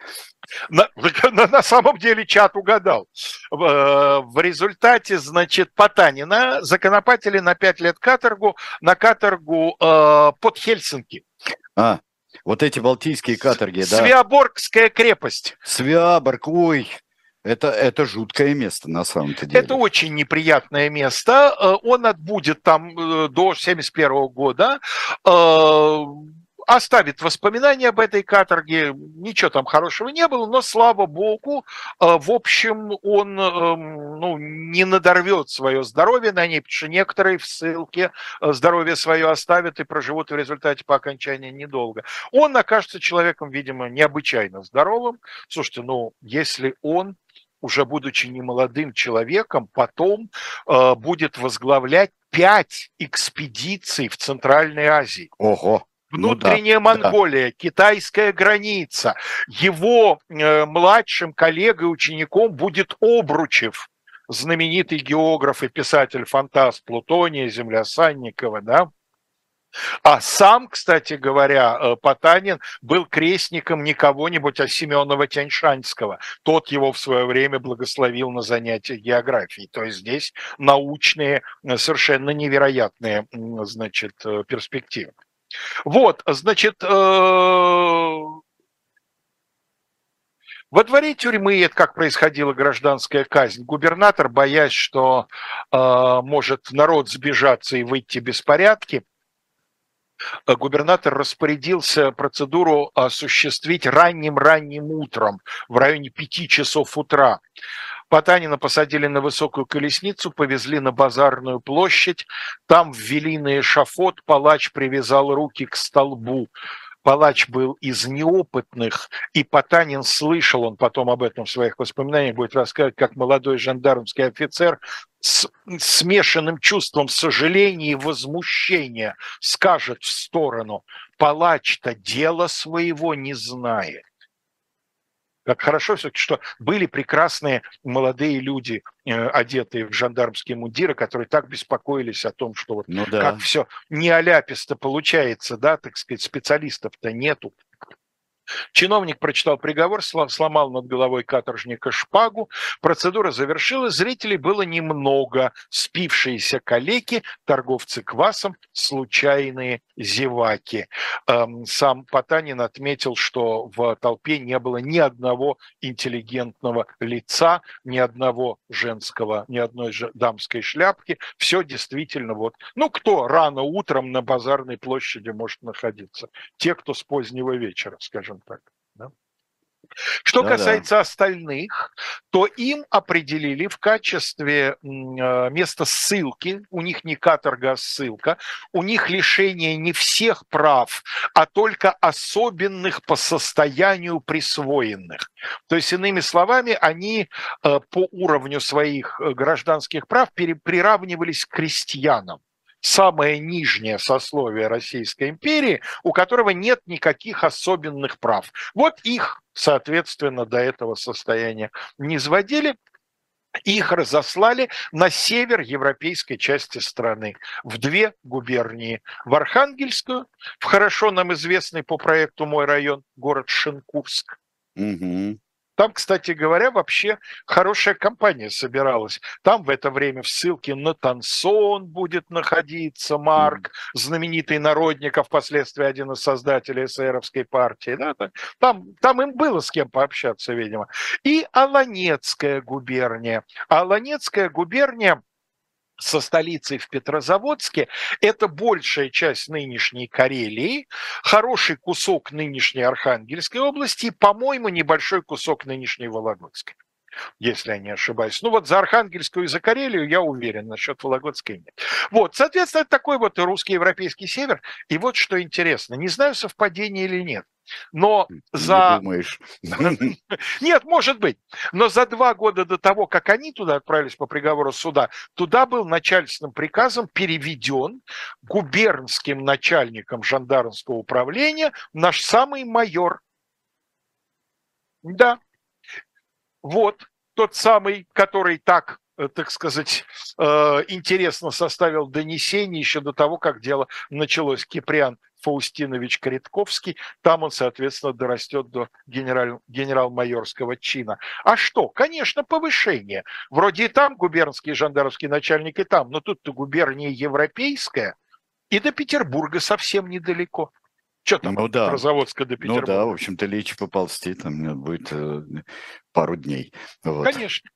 На, на, на самом деле чат угадал. В, э, в результате, значит, Потанина законопатили на 5 лет каторгу, на каторгу э, под Хельсинки. А, вот эти балтийские каторги, да? Свиаборгская крепость. Свиаборг, ой, это, это жуткое место на самом-то деле. Это очень неприятное место. Э, он отбудет там э, до 71 года оставит воспоминания об этой каторге. Ничего там хорошего не было, но, слава богу, э, в общем, он эм, ну, не надорвет свое здоровье на ней, потому что некоторые в ссылке э, здоровье свое оставят и проживут в результате по окончании недолго. Он окажется человеком, видимо, необычайно здоровым. Слушайте, ну, если он уже будучи немолодым человеком, потом э, будет возглавлять пять экспедиций в Центральной Азии. Ого! Внутренняя ну, да, Монголия, да. китайская граница. Его э, младшим коллегой, учеником будет Обручев, знаменитый географ и писатель-фантаст Плутония, Земля Санникова, да? А сам, кстати говоря, э, Потанин был крестником не кого-нибудь, а Семенова Тяньшанского. Тот его в свое время благословил на занятия географией. То есть здесь научные, э, совершенно невероятные значит, э, перспективы. Вот, значит, во дворе тюрьмы, это как происходила гражданская казнь, губернатор, боясь, что э, может народ сбежаться и выйти беспорядки, губернатор распорядился процедуру осуществить ранним-ранним утром, в районе 5 часов утра. Потанина посадили на высокую колесницу, повезли на базарную площадь, там ввели на эшафот, палач привязал руки к столбу. Палач был из неопытных, и Потанин слышал, он потом об этом в своих воспоминаниях будет рассказывать, как молодой жандармский офицер с смешанным чувством сожаления и возмущения скажет в сторону, палач-то дело своего не знает. Как хорошо все-таки, что были прекрасные молодые люди, э, одетые в жандармские мундиры, которые так беспокоились о том, что вот ну, да. как все не аляписто получается, да, так сказать, специалистов-то нету. Чиновник прочитал приговор, сломал над головой каторжника шпагу. Процедура завершилась, зрителей было немного. Спившиеся калеки, торговцы квасом, случайные зеваки. Эм, сам Потанин отметил, что в толпе не было ни одного интеллигентного лица, ни одного женского, ни одной дамской шляпки. Все действительно вот... Ну, кто рано утром на базарной площади может находиться? Те, кто с позднего вечера, скажем так. Да? Что да, касается да. остальных, то им определили в качестве э, места ссылки, у них не каторга, а ссылка, у них лишение не всех прав, а только особенных по состоянию присвоенных. То есть, иными словами, они э, по уровню своих э, гражданских прав приравнивались к крестьянам самое нижнее сословие Российской империи, у которого нет никаких особенных прав. Вот их, соответственно, до этого состояния не сводили, их разослали на север европейской части страны, в две губернии. В Архангельскую, в хорошо нам известный по проекту «Мой район» город Шинкурск, угу. Там, кстати говоря, вообще хорошая компания собиралась. Там в это время в ссылке на Тансон будет находиться Марк, знаменитый народник, а впоследствии один из создателей эсеровской партии. Да? Там, там им было с кем пообщаться, видимо. И Аланецкая губерния. Аланецкая губерния со столицей в Петрозаводске, это большая часть нынешней Карелии, хороший кусок нынешней Архангельской области и, по-моему, небольшой кусок нынешней Вологодской если я не ошибаюсь. Ну вот за Архангельскую и за Карелию я уверен, насчет Вологодской нет. Вот, соответственно, это такой вот русский европейский север. И вот что интересно, не знаю, совпадение или нет, но за... Не думаешь. Нет, может быть. Но за два года до того, как они туда отправились по приговору суда, туда был начальственным приказом переведен губернским начальником жандармского управления наш самый майор. Да. Вот тот самый, который так э, так сказать, э, интересно составил донесение еще до того, как дело началось. Киприан Фаустинович Коритковский. Там он, соответственно, дорастет до генераль, генерал-майорского чина. А что? Конечно, повышение. Вроде и там губернский жандармский начальник, и там. Но тут-то губерния европейская, и до Петербурга совсем недалеко. Что там ну, да. Розаводска до Петербурга? Ну да, в общем-то, лечь поползти там будет э, пару дней. Вот. Конечно.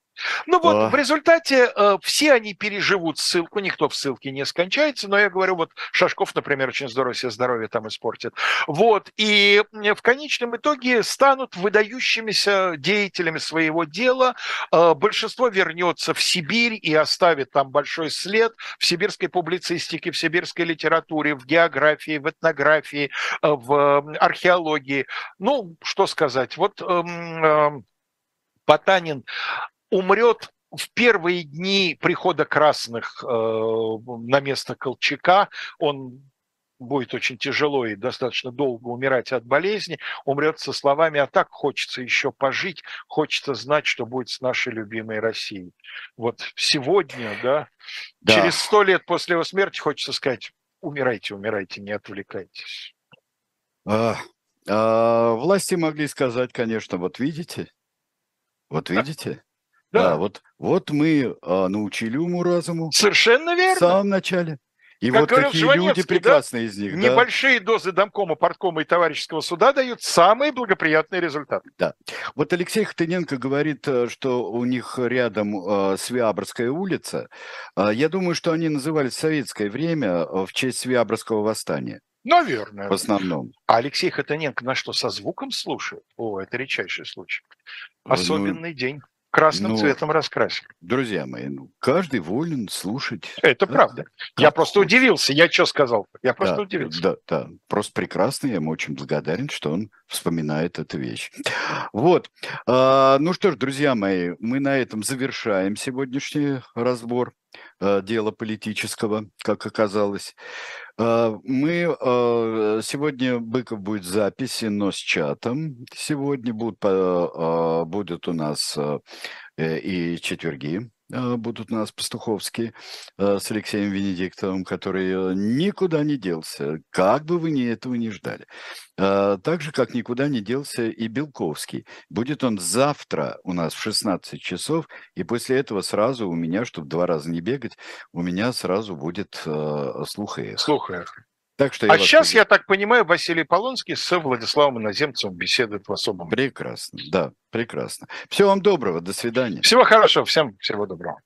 Ну вот, а... в результате э, все они переживут ссылку, никто в ссылке не скончается, но я говорю, вот Шашков, например, очень здорово себе здоровье там испортит. Вот, и в конечном итоге станут выдающимися деятелями своего дела. Э, большинство вернется в Сибирь и оставит там большой след в сибирской публицистике, в сибирской литературе, в географии, в этнографии, э, в археологии. Ну, что сказать, вот... Э, э, Потанин умрет в первые дни прихода красных э, на место Колчака. Он будет очень тяжело и достаточно долго умирать от болезни, умрет со словами «а так хочется еще пожить, хочется знать, что будет с нашей любимой Россией». Вот сегодня, да, да. через сто лет после его смерти хочется сказать «умирайте, умирайте, не отвлекайтесь». А, а, власти могли сказать, конечно, вот видите, вот видите, да. да, вот, вот мы а, научили уму-разуму. Совершенно верно. В самом начале. И как вот такие люди прекрасные да, из них. Небольшие да? дозы домкома, парткома и товарищеского суда дают самые благоприятные результаты. Да. Вот Алексей Хатыненко говорит, э, что у них рядом э, Свиабрская улица. Э, я думаю, что они назывались в советское время э, в честь Свиабрского восстания. Наверное. В основном. А Алексей Хатыненко на что, со звуком слушает? О, это редчайший случай. Ну, Особенный ну, день. Красным Ну, цветом раскрасили. Друзья мои, ну, каждый волен слушать. Это Да, правда. как Я просто хочет. удивился. Я что сказал? Я просто Да, удивился. Да, да, просто прекрасно. Я ему очень благодарен, что он вспоминает эту вещь. Вот. А, ну что ж, друзья мои, мы на этом завершаем сегодняшний разбор а, дела политического, как оказалось. А, Мы а, сегодня Быков будет записи, но с чатом. Сегодня будут, а, будут у нас э, и четверги будут у нас пастуховские э, с Алексеем Венедиктовым, который э, никуда не делся, как бы вы ни этого не ждали. Э, Так же, как никуда не делся и Белковский. Будет он завтра у нас в 16 часов, и после этого сразу у меня, чтобы два раза не бегать, у меня сразу будет э, слух и эхо. Так что А сейчас, приглашаю. я так понимаю, Василий Полонский с Владиславом Иноземцевым беседует в особом. Прекрасно, да, прекрасно. Всего вам доброго, до свидания. Всего хорошего, всем всего доброго.